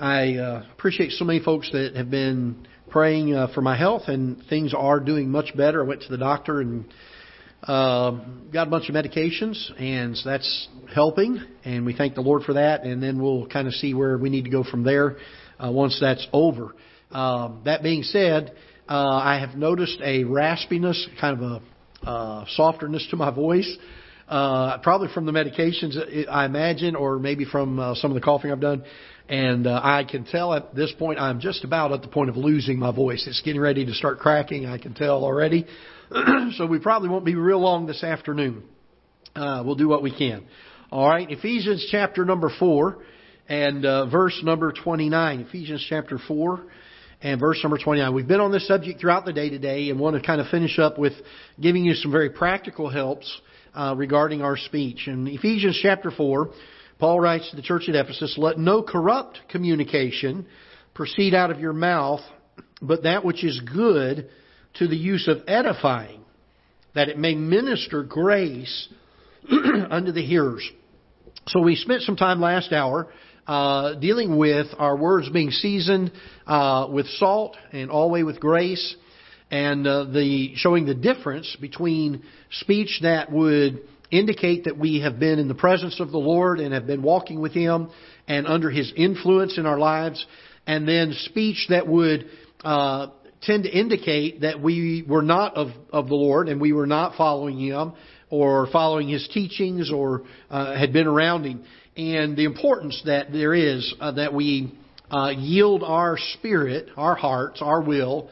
I uh, appreciate so many folks that have been praying uh, for my health, and things are doing much better. I went to the doctor and uh, got a bunch of medications, and so that's helping, and we thank the Lord for that. And then we'll kind of see where we need to go from there uh, once that's over. Um, that being said, uh, I have noticed a raspiness, kind of a uh, softness to my voice. Uh, probably from the medications, I imagine, or maybe from uh, some of the coughing I've done. And uh, I can tell at this point I'm just about at the point of losing my voice. It's getting ready to start cracking. I can tell already. so we probably won't be real long this afternoon. Uh, we'll do what we can. All right, Ephesians chapter number four and uh, verse number 29. Ephesians chapter four and verse number 29. We've been on this subject throughout the day today and want to kind of finish up with giving you some very practical helps uh, regarding our speech. In Ephesians chapter 4, Paul writes to the church at Ephesus, Let no corrupt communication proceed out of your mouth, but that which is good to the use of edifying, that it may minister grace unto the hearers. So we spent some time last hour uh, dealing with our words being seasoned uh, with salt and always with grace, and uh, the showing the difference between speech that would indicate that we have been in the presence of the Lord and have been walking with Him and under His influence in our lives, and then speech that would uh, tend to indicate that we were not of, of the Lord and we were not following Him or following His teachings or uh, had been around Him. And the importance that there is uh, that we uh, yield our spirit, our hearts, our will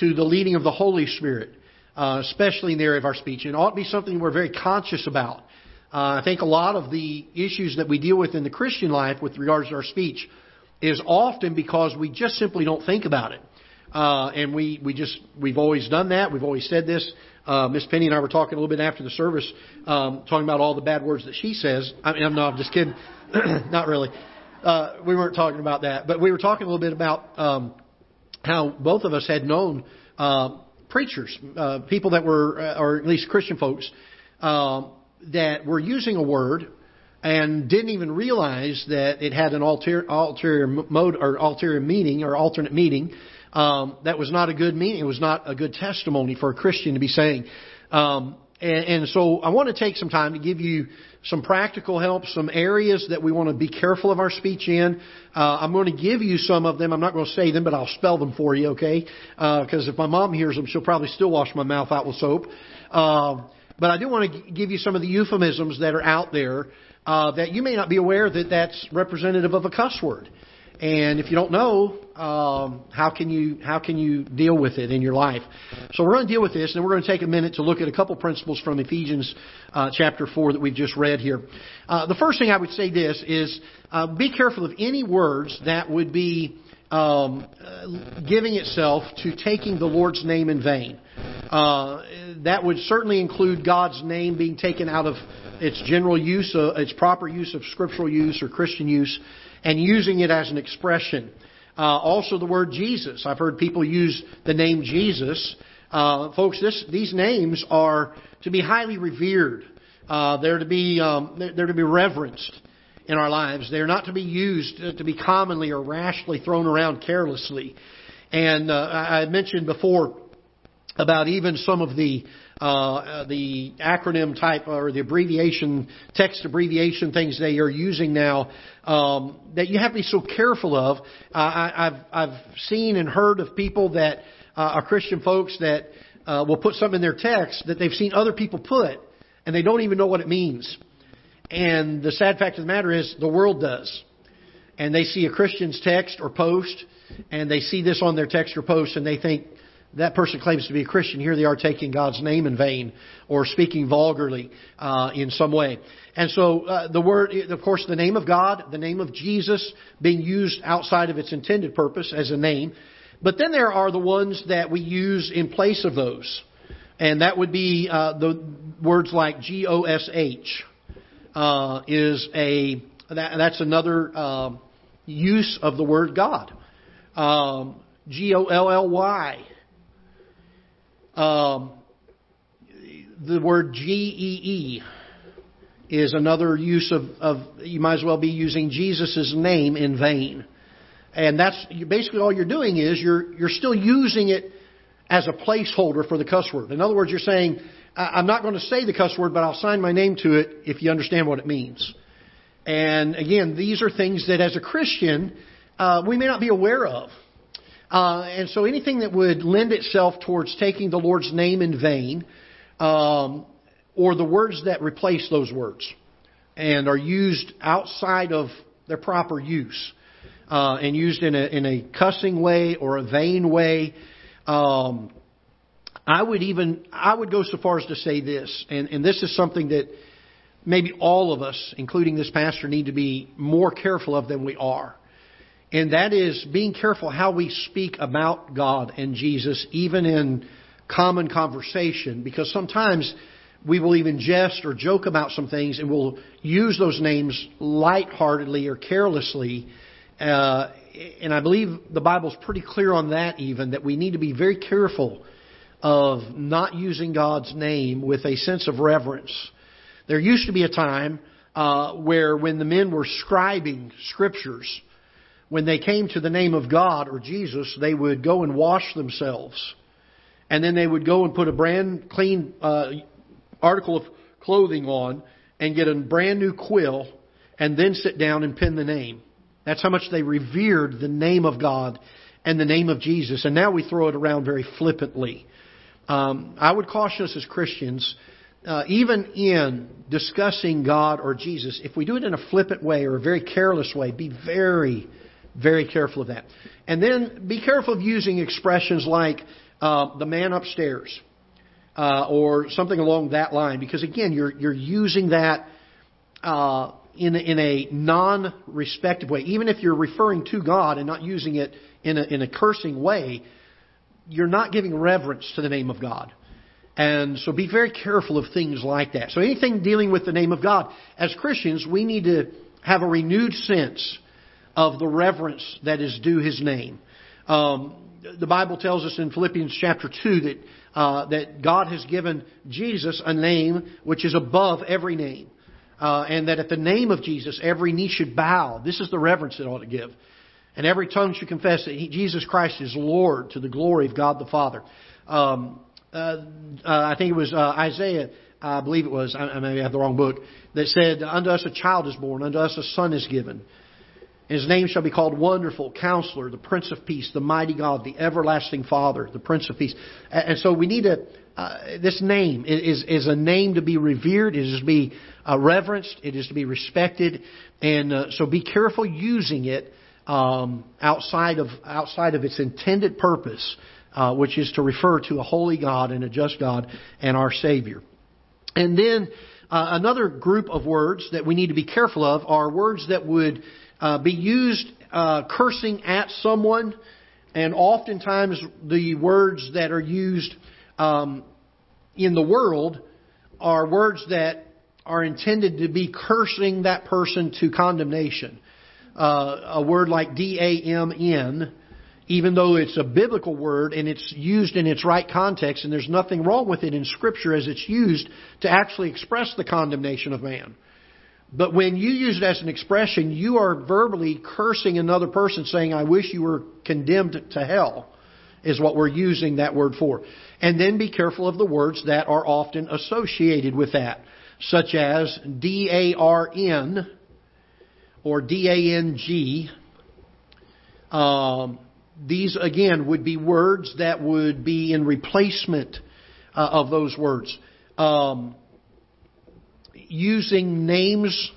to the leading of the Holy Spirit uh, especially in the area of our speech. And it ought to be something we're very conscious about. Uh, I think a lot of the issues that we deal with in the Christian life with regards to our speech is often because we just simply don't think about it. Uh, and we, we just, we've always done that. We've always said this. Uh, Miss Penny and I were talking a little bit after the service, um, talking about all the bad words that she says. I mean, I'm not, I'm just kidding. not really. Uh, we weren't talking about that, but we were talking a little bit about, um, how both of us had known, uh, preachers, uh, people that were, uh, or at least Christian folks, uh, that were using a word and didn't even realize that it had an ulterior, ulterior mode or ulterior meaning or alternate meaning. Um, that was not a good meaning. It was not a good testimony for a Christian to be saying. Um, and, and so I want to take some time to give you some practical help, some areas that we want to be careful of our speech in. Uh, I'm going to give you some of them. I'm not going to say them, but I'll spell them for you, okay? Because uh, if my mom hears them, she'll probably still wash my mouth out with soap. Uh, but I do want to give you some of the euphemisms that are out there uh, that you may not be aware that that's representative of a cuss word. And if you don't know, um, how can you how can you deal with it in your life? So we're going to deal with this, and we're going to take a minute to look at a couple principles from Ephesians uh, chapter four that we've just read here. Uh, the first thing I would say this is uh, be careful of any words that would be um, giving itself to taking the Lord's name in vain. Uh, that would certainly include God's name being taken out of its general use, uh, its proper use of scriptural use or Christian use and using it as an expression. Uh, also, the word Jesus. I've heard people use the name Jesus. Uh, folks, this, these names are to be highly revered. Uh, they're to be um, they're, to be reverenced in our lives. They're not to be used to be commonly or rashly thrown around carelessly. And uh, I mentioned before about even some of the uh, the acronym type or the abbreviation, text abbreviation things they are using now um, that you have to be so careful of. Uh, I, I've, I've seen and heard of people that uh, are Christian folks that uh, will put something in their text that they've seen other people put and they don't even know what it means. And the sad fact of the matter is the world does. And they see a Christian's text or post and they see this on their text or post and they think, that person claims to be a Christian. Here they are taking God's name in vain or speaking vulgarly uh, in some way. And so uh, the word, of course, the name of God, the name of Jesus being used outside of its intended purpose as a name. But then there are the ones that we use in place of those. And that would be uh, the words like G O S H uh, is a that, that's another uh, use of the word God. Um, G O L L Y um, the word GEE is another use of, of, you might as well be using Jesus' name in vain. And that's basically all you're doing is you're, you're still using it as a placeholder for the cuss word. In other words, you're saying, I'm not going to say the cuss word, but I'll sign my name to it if you understand what it means. And again, these are things that as a Christian, uh, we may not be aware of. Uh, and so anything that would lend itself towards taking the Lord's name in vain, um, or the words that replace those words and are used outside of their proper use, uh, and used in a, in a cussing way or a vain way, um, I would even I would go so far as to say this, and, and this is something that maybe all of us, including this pastor, need to be more careful of than we are. And that is being careful how we speak about God and Jesus, even in common conversation, because sometimes we will even jest or joke about some things and we'll use those names lightheartedly or carelessly. Uh, and I believe the Bible's pretty clear on that even, that we need to be very careful of not using God's name with a sense of reverence. There used to be a time uh, where when the men were scribing scriptures, when they came to the name of God or Jesus, they would go and wash themselves. And then they would go and put a brand clean uh, article of clothing on and get a brand new quill and then sit down and pen the name. That's how much they revered the name of God and the name of Jesus. And now we throw it around very flippantly. Um, I would caution us as Christians, uh, even in discussing God or Jesus, if we do it in a flippant way or a very careless way, be very, very careful of that. And then be careful of using expressions like uh, the man upstairs uh, or something along that line, because again, you're you're using that uh, in in a non-respective way. Even if you're referring to God and not using it in a, in a cursing way, you're not giving reverence to the name of God. And so be very careful of things like that. So anything dealing with the name of God, as Christians, we need to have a renewed sense of the reverence that is due His name. Um, the Bible tells us in Philippians chapter 2 that, uh, that God has given Jesus a name which is above every name. Uh, and that at the name of Jesus, every knee should bow. This is the reverence it ought to give. And every tongue should confess that he, Jesus Christ is Lord to the glory of God the Father. Um, uh, uh, I think it was uh, Isaiah, I believe it was, I, I may have the wrong book, that said, Unto us a child is born, unto us a son is given. His name shall be called Wonderful, Counselor, the Prince of Peace, the Mighty God, the Everlasting Father, the Prince of Peace. And so we need to, uh, this name is, is a name to be revered, it is to be uh, reverenced, it is to be respected, and uh, so be careful using it um, outside of outside of its intended purpose, uh, which is to refer to a holy God and a just God and our Savior. And then uh, another group of words that we need to be careful of are words that would uh, be used uh, cursing at someone, and oftentimes the words that are used um, in the world are words that are intended to be cursing that person to condemnation. Uh, a word like D-A-M-N, even though it's a biblical word and it's used in its right context, and there's nothing wrong with it in Scripture as it's used to actually express the condemnation of man. But when you use it as an expression, you are verbally cursing another person saying, I wish you were condemned to hell, is what we're using that word for. And then be careful of the words that are often associated with that, such as D-A-R-N or D-A-N-G. Um, these, again, would be words that would be in replacement uh, of those words. Um, using names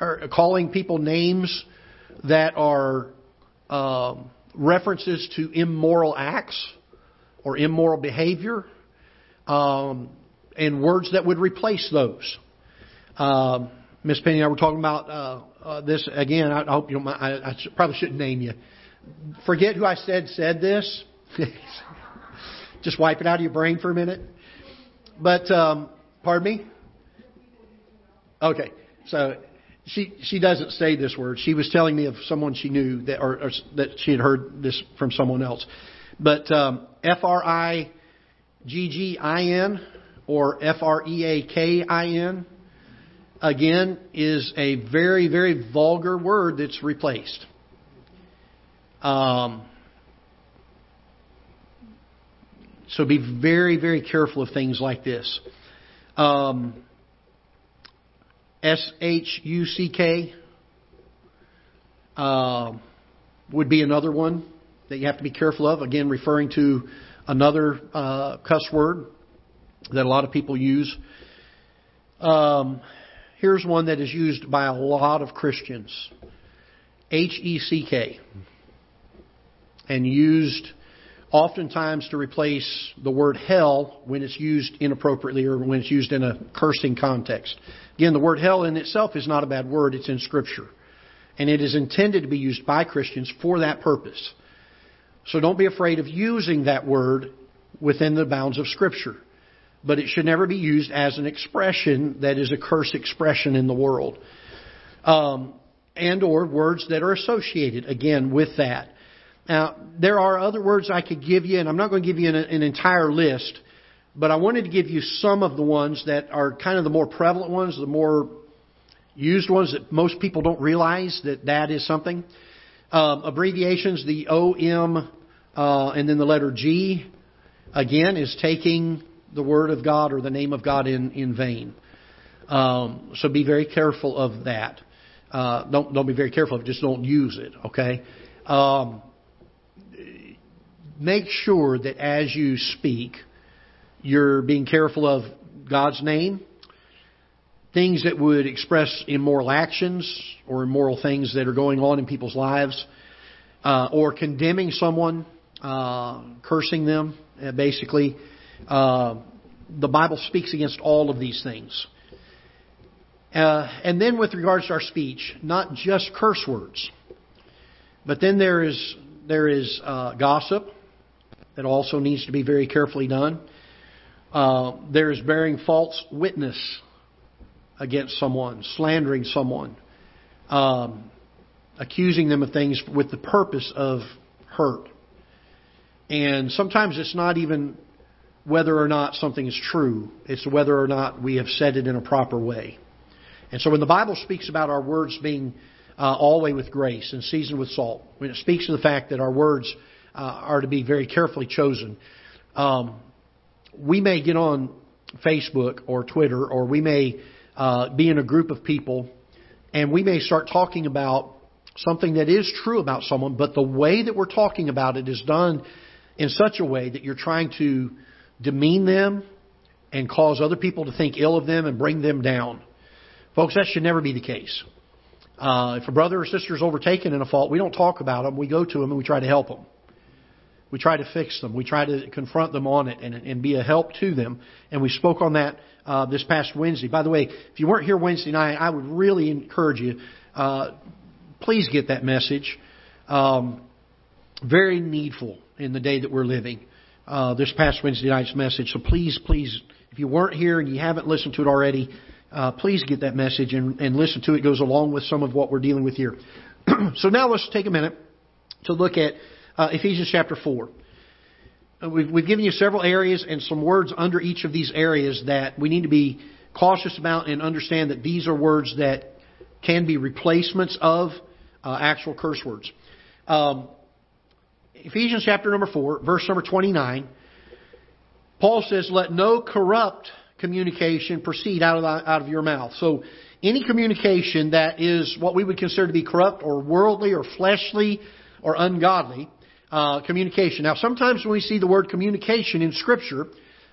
or calling people names that are um, references to immoral acts or immoral behavior, um, and words that would replace those. Um, Miss Penny and I were talking about uh, uh, this again. I, I hope you don't mind. I, I probably shouldn't name you. Forget who I said said this. Just wipe it out of your brain for a minute. But um, pardon me. Okay, so she she doesn't say this word. She was telling me of someone she knew that or, or that she had heard this from someone else. But um, F R I G G I N or F R E A K I N again is a very very vulgar word that's replaced. Um, so be very, very careful of things like this. Um, S H U C K uh, would be another one that you have to be careful of. Again, referring to another uh, cuss word that a lot of people use. Um, here's one that is used by a lot of Christians H E C K. And used oftentimes to replace the word hell when it's used inappropriately or when it's used in a cursing context. Again, the word hell in itself is not a bad word, it's in Scripture. And it is intended to be used by Christians for that purpose. So don't be afraid of using that word within the bounds of Scripture. But it should never be used as an expression that is a curse expression in the world. Um, and or words that are associated, again, with that. Now, there are other words I could give you, and I'm not going to give you an, an entire list, but I wanted to give you some of the ones that are kind of the more prevalent ones, the more used ones that most people don't realize that that is something. Um, abbreviations, the OM uh, and then the letter G, again, is taking the word of God or the name of God in, in vain. Um, so be very careful of that. Uh, don't don't be very careful of it. Just don't use it. Okay. Um, make sure that as you speak, you're being careful of God's name, things that would express immoral actions or immoral things that are going on in people's lives, uh, or condemning someone, uh, cursing them, uh, basically. Uh, the Bible speaks against all of these things. Uh, and then with regards to our speech, not just curse words, but then there is there is uh, gossip, that also needs to be very carefully done. Uh, there's bearing false witness against someone, slandering someone, um, accusing them of things with the purpose of hurt. And sometimes it's not even whether or not something is true, it's whether or not we have said it in a proper way. And so when the Bible speaks about our words being uh, always with grace and seasoned with salt, when it speaks of the fact that our words uh, are to be very carefully chosen. Um, we may get on Facebook or Twitter, or we may uh, be in a group of people, and we may start talking about something that is true about someone, but the way that we're talking about it is done in such a way that you're trying to demean them and cause other people to think ill of them and bring them down. Folks, that should never be the case. Uh, if a brother or sister is overtaken in a fault, we don't talk about them. We go to them and we try to help them. We try to fix them. We try to confront them on it and, and be a help to them. And we spoke on that uh, this past Wednesday. By the way, if you weren't here Wednesday night, I would really encourage you. Uh, please get that message. Um, very needful in the day that we're living. Uh, this past Wednesday night's message. So please, please, if you weren't here and you haven't listened to it already, uh, please get that message and, and listen to it. It goes along with some of what we're dealing with here. so now let's take a minute to look at uh, Ephesians chapter 4. Uh, we've, we've given you several areas and some words under each of these areas that we need to be cautious about and understand that these are words that can be replacements of uh, actual curse words. Um, Ephesians chapter number 4, verse number 29, Paul says, Let no corrupt communication proceed out of, the, out of your mouth. So, any communication that is what we would consider to be corrupt or worldly or fleshly or ungodly uh, communication. Now, sometimes when we see the word communication in Scripture,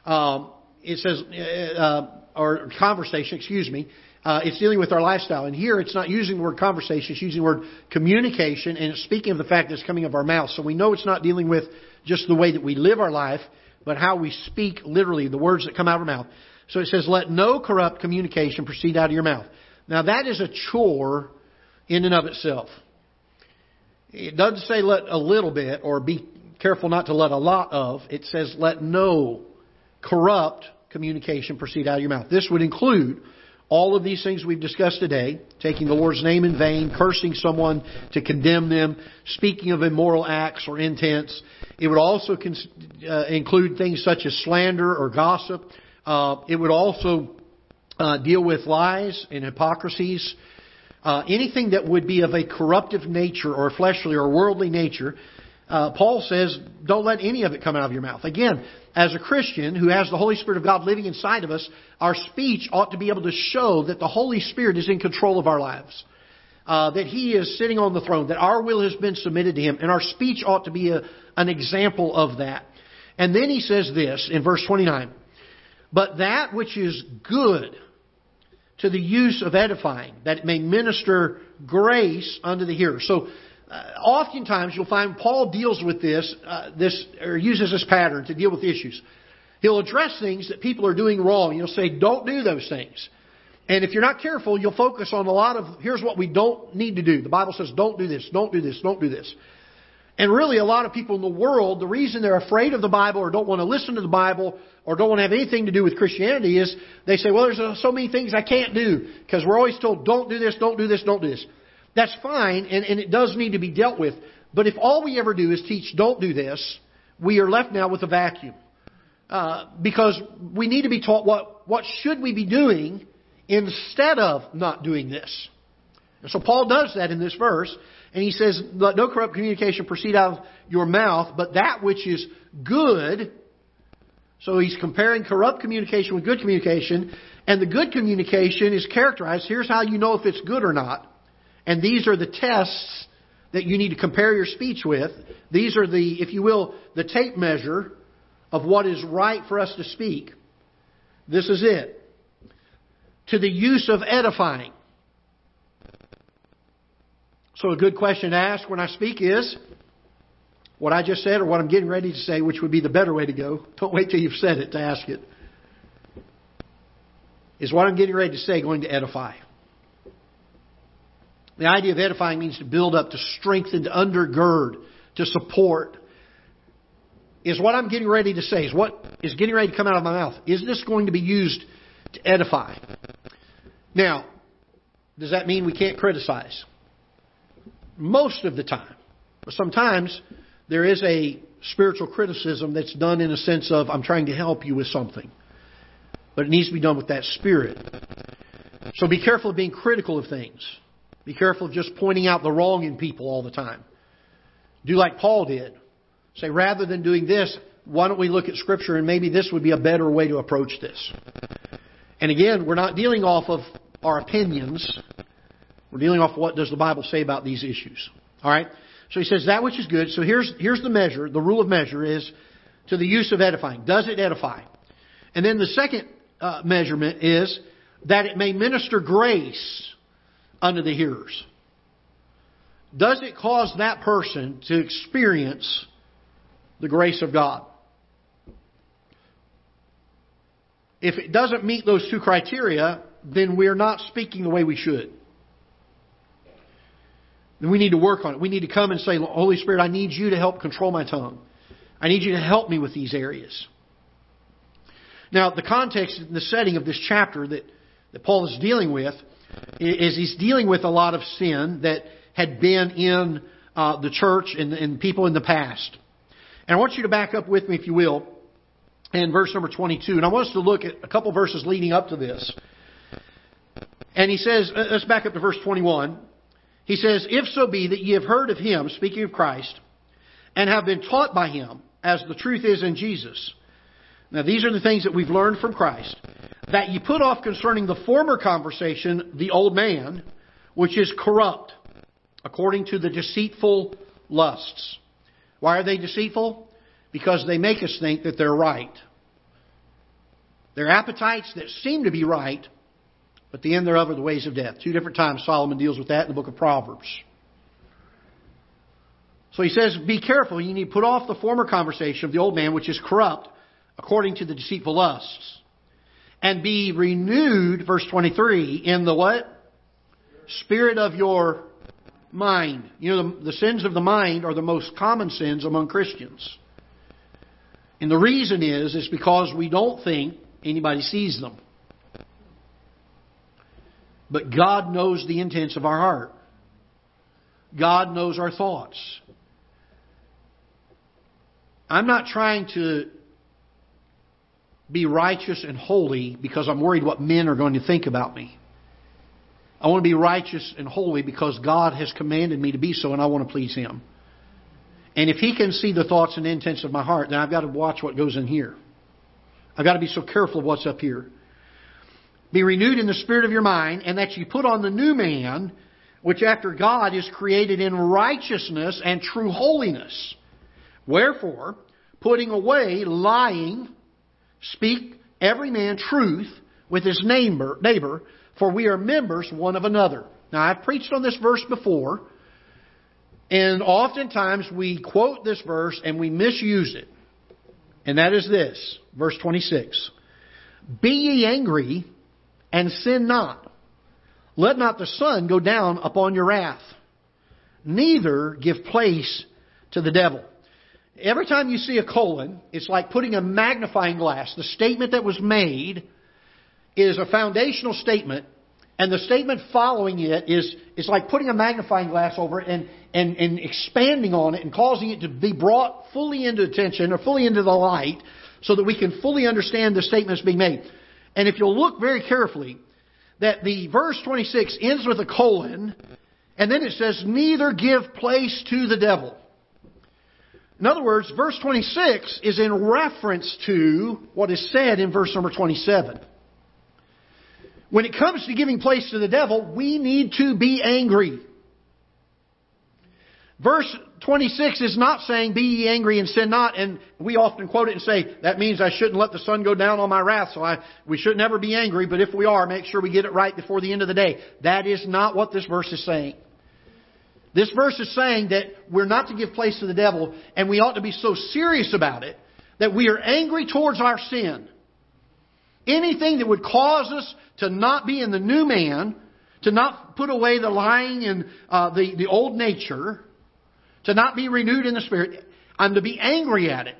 um, it says, uh, uh, or conversation, excuse me, uh, it's dealing with our lifestyle. And here it's not using the word conversation, it's using the word communication, and it's speaking of the fact that it's coming of our mouth. So we know it's not dealing with just the way that we live our life, but how we speak literally, the words that come out of our mouth. So it says, let no corrupt communication proceed out of your mouth. Now that is a chore in and of itself. It doesn't say let a little bit or be careful not to let a lot of. It says let no corrupt communication proceed out of your mouth. This would include all of these things we've discussed today, taking the Lord's name in vain, cursing someone to condemn them, speaking of immoral acts or intents. It would also uh, include things such as slander or gossip. Uh, it would also uh, deal with lies and hypocrisies. Uh, anything that would be of a corruptive nature or fleshly or worldly nature, uh, Paul says, don't let any of it come out of your mouth. Again, as a Christian who has the Holy Spirit of God living inside of us, our speech ought to be able to show that the Holy Spirit is in control of our lives. Uh, that He is sitting on the throne, that our will has been submitted to Him, and our speech ought to be a, an example of that. And then he says this in verse 29 But that which is good to the use of edifying, that it may minister grace unto the hearer. So, uh, oftentimes you'll find Paul deals with this, uh, this, or uses this pattern to deal with issues. He'll address things that people are doing wrong. He'll say, don't do those things. And if you're not careful, you'll focus on a lot of, here's what we don't need to do. The Bible says, don't do this, don't do this, don't do this. And really, a lot of people in the world, the reason they're afraid of the Bible or don't want to listen to the Bible or don't want to have anything to do with Christianity is they say, well, there's so many things I can't do because we're always told, don't do this, don't do this, don't do this. That's fine, and, and it does need to be dealt with. But if all we ever do is teach, don't do this, we are left now with a vacuum. Uh, because we need to be taught what, what should we be doing instead of not doing this. And so Paul does that in this verse, and he says, Let no corrupt communication proceed out of your mouth, but that which is good. So he's comparing corrupt communication with good communication, and the good communication is characterized. Here's how you know if it's good or not. And these are the tests that you need to compare your speech with. These are the, if you will, the tape measure of what is right for us to speak. This is it to the use of edifying. So, a good question to ask when I speak is what I just said or what I'm getting ready to say, which would be the better way to go. Don't wait till you've said it to ask it. Is what I'm getting ready to say going to edify? The idea of edifying means to build up, to strengthen, to undergird, to support. Is what I'm getting ready to say, is what is getting ready to come out of my mouth, is this going to be used to edify. Now, does that mean we can't criticize? Most of the time. But sometimes there is a spiritual criticism that's done in a sense of, I'm trying to help you with something. But it needs to be done with that spirit. So be careful of being critical of things. Be careful of just pointing out the wrong in people all the time. Do like Paul did. Say, rather than doing this, why don't we look at Scripture and maybe this would be a better way to approach this? And again, we're not dealing off of our opinions. We're dealing off what does the Bible say about these issues. All right? So he says that which is good. So here's, here's the measure. The rule of measure is to the use of edifying. Does it edify? And then the second uh, measurement is that it may minister grace unto the hearers. Does it cause that person to experience the grace of God? If it doesn't meet those two criteria, then we're not speaking the way we should. Then we need to work on it. We need to come and say, Holy Spirit, I need you to help control my tongue. I need you to help me with these areas. Now, the context and the setting of this chapter that, that Paul is dealing with is he's dealing with a lot of sin that had been in uh, the church and, and people in the past. And I want you to back up with me, if you will, in verse number 22. And I want us to look at a couple verses leading up to this. And he says, uh, let's back up to verse 21. He says, If so be that ye have heard of him, speaking of Christ, and have been taught by him, as the truth is in Jesus. Now, these are the things that we've learned from Christ. That ye put off concerning the former conversation the old man, which is corrupt, according to the deceitful lusts. Why are they deceitful? Because they make us think that they're right. They're appetites that seem to be right, but the end thereof are the ways of death. Two different times Solomon deals with that in the book of Proverbs. So he says, Be careful. You need to put off the former conversation of the old man, which is corrupt, according to the deceitful lusts. And be renewed, verse 23, in the what? Spirit of your mind. You know, the, the sins of the mind are the most common sins among Christians. And the reason is, is because we don't think anybody sees them. But God knows the intents of our heart. God knows our thoughts. I'm not trying to be righteous and holy because I'm worried what men are going to think about me. I want to be righteous and holy because God has commanded me to be so and I want to please Him. And if He can see the thoughts and intents of my heart, then I've got to watch what goes in here. I've got to be so careful of what's up here. Be renewed in the spirit of your mind, and that you put on the new man, which after God is created in righteousness and true holiness. Wherefore, putting away lying, speak every man truth with his neighbor, neighbor, for we are members one of another. Now, I've preached on this verse before, and oftentimes we quote this verse and we misuse it. And that is this, verse 26. Be ye angry and sin not. Let not the sun go down upon your wrath. Neither give place to the devil. Every time you see a colon, it's like putting a magnifying glass. The statement that was made is a foundational statement, and the statement following it is, is like putting a magnifying glass over it and, and, and expanding on it and causing it to be brought fully into attention or fully into the light so that we can fully understand the statements being made. And if you'll look very carefully, that the verse 26 ends with a colon, and then it says, neither give place to the devil. In other words, verse 26 is in reference to what is said in verse number 27. When it comes to giving place to the devil, we need to be angry. Verse 26 is not saying, Be ye angry and sin not, and we often quote it and say, That means I shouldn't let the sun go down on my wrath, so I, we should never be angry, but if we are, make sure we get it right before the end of the day. That is not what this verse is saying. This verse is saying that we're not to give place to the devil, and we ought to be so serious about it that we are angry towards our sin. Anything that would cause us to not be in the new man, to not put away the lying and uh, the, the old nature, to not be renewed in the Spirit, I'm to be angry at it.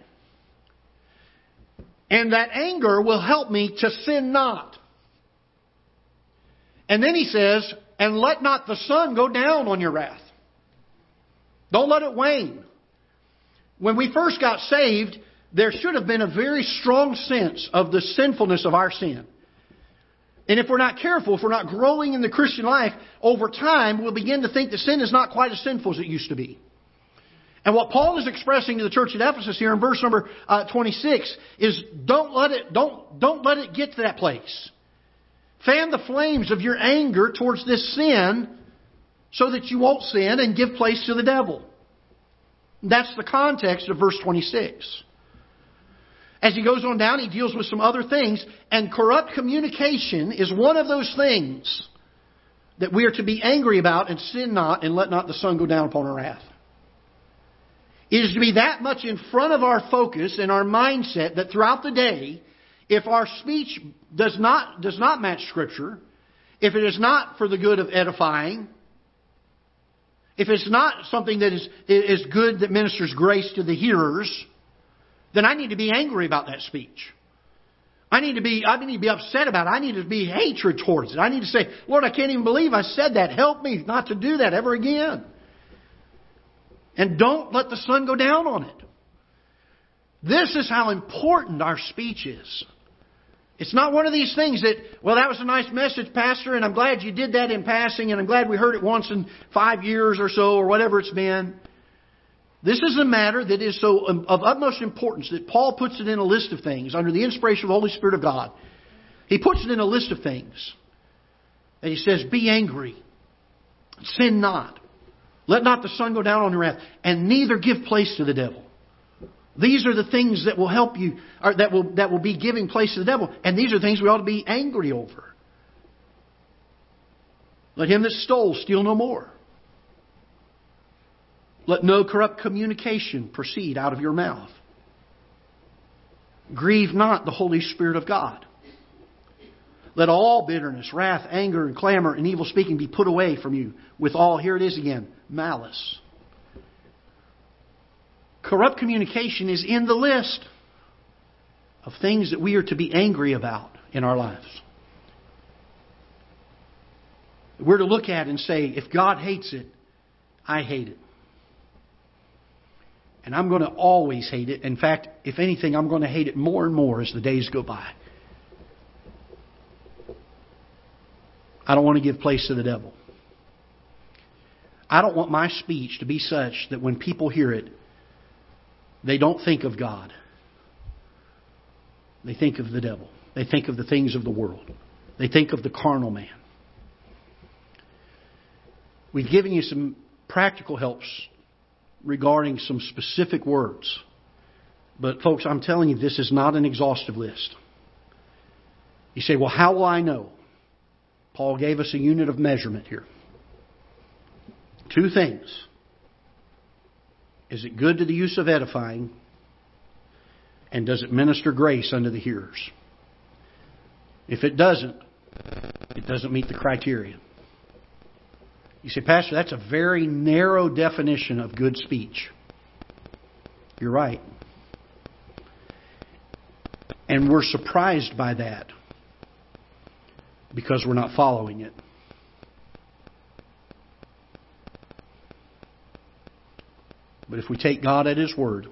And that anger will help me to sin not. And then he says, and let not the sun go down on your wrath. Don't let it wane. When we first got saved, there should have been a very strong sense of the sinfulness of our sin. And if we're not careful, if we're not growing in the Christian life, over time we'll begin to think that sin is not quite as sinful as it used to be. And what Paul is expressing to the church at Ephesus here in verse number uh, 26 is don't let it, don't, don't let it get to that place. Fan the flames of your anger towards this sin so that you won't sin and give place to the devil. That's the context of verse 26. As he goes on down, he deals with some other things, and corrupt communication is one of those things that we are to be angry about and sin not and let not the sun go down upon our wrath. Is to be that much in front of our focus and our mindset that throughout the day, if our speech does not, does not match Scripture, if it is not for the good of edifying, if it's not something that is, is good that ministers grace to the hearers, then I need to be angry about that speech. I need to be, I need to be upset about it. I need to be hatred towards it. I need to say, Lord, I can't even believe I said that. Help me not to do that ever again. And don't let the sun go down on it. This is how important our speech is. It's not one of these things that, well, that was a nice message, Pastor, and I'm glad you did that in passing, and I'm glad we heard it once in five years or so, or whatever it's been. This is a matter that is so um, of utmost importance that Paul puts it in a list of things under the inspiration of the Holy Spirit of God. He puts it in a list of things. And he says, Be angry, sin not, let not the sun go down on your wrath, and neither give place to the devil. These are the things that will help you, or that will, that will be giving place to the devil. And these are things we ought to be angry over. Let him that stole steal no more. Let no corrupt communication proceed out of your mouth. Grieve not the Holy Spirit of God. Let all bitterness, wrath, anger, and clamor and evil speaking be put away from you with all, here it is again, malice. Corrupt communication is in the list of things that we are to be angry about in our lives. We're to look at and say, if God hates it, I hate it. And I'm going to always hate it. In fact, if anything, I'm going to hate it more and more as the days go by. I don't want to give place to the devil. I don't want my speech to be such that when people hear it, they don't think of God. They think of the devil. They think of the things of the world. They think of the carnal man. We've given you some practical helps regarding some specific words. But, folks, I'm telling you, this is not an exhaustive list. You say, well, how will I know? Paul gave us a unit of measurement here. Two things. Is it good to the use of edifying? And does it minister grace unto the hearers? If it doesn't, it doesn't meet the criteria. You say, Pastor, that's a very narrow definition of good speech. You're right. And we're surprised by that because we're not following it. But if we take God at His word,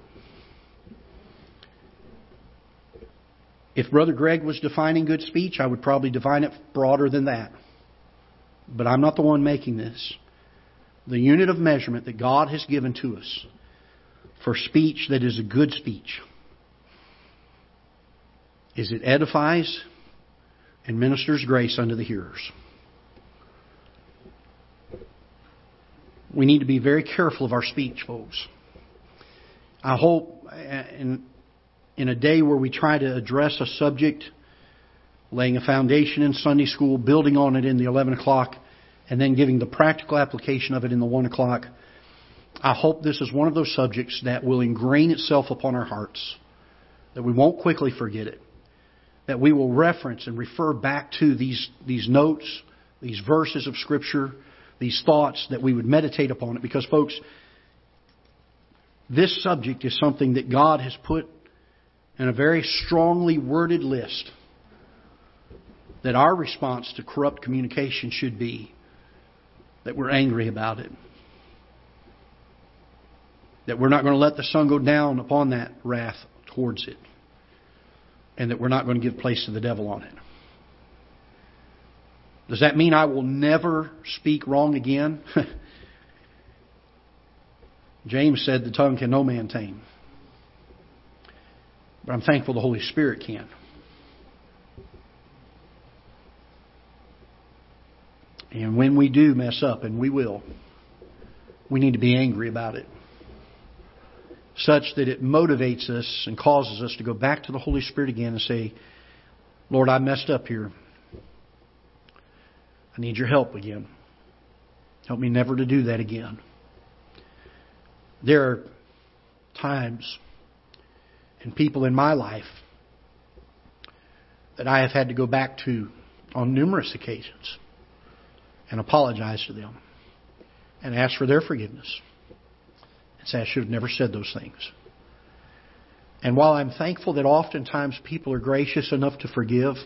if Brother Greg was defining good speech, I would probably define it broader than that. But I'm not the one making this. The unit of measurement that God has given to us for speech that is a good speech is it edifies and ministers grace unto the hearers. We need to be very careful of our speech, folks. I hope uh, in, in a day where we try to address a subject, laying a foundation in Sunday school, building on it in the 11 o'clock, and then giving the practical application of it in the 1 o'clock, I hope this is one of those subjects that will ingrain itself upon our hearts, that we won't quickly forget it, that we will reference and refer back to these, these notes, these verses of Scripture, these thoughts, that we would meditate upon it. Because, folks, this subject is something that God has put in a very strongly worded list that our response to corrupt communication should be that we're angry about it. That we're not going to let the sun go down upon that wrath towards it. And that we're not going to give place to the devil on it. Does that mean I will never speak wrong again? James said the tongue can no man tame. But I'm thankful the Holy Spirit can. And when we do mess up, and we will, we need to be angry about it. Such that it motivates us and causes us to go back to the Holy Spirit again and say, Lord, I messed up here. I need your help again. Help me never to do that again. There are times and people in my life that I have had to go back to on numerous occasions and apologize to them and ask for their forgiveness and say I should have never said those things. And while I'm thankful that oftentimes people are gracious enough to forgive,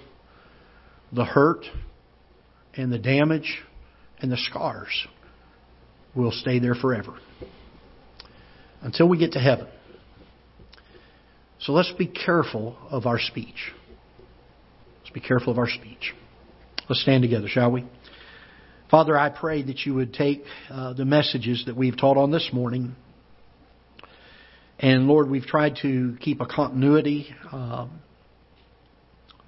the hurt and the damage and the scars will stay there forever until we get to heaven. So let's be careful of our speech. Let's be careful of our speech. Let's stand together, shall we? Father, I pray that you would take uh, the messages that we've taught on this morning. And Lord, we've tried to keep a continuity um,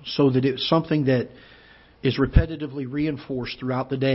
so that it's something that is repetitively reinforced throughout the day.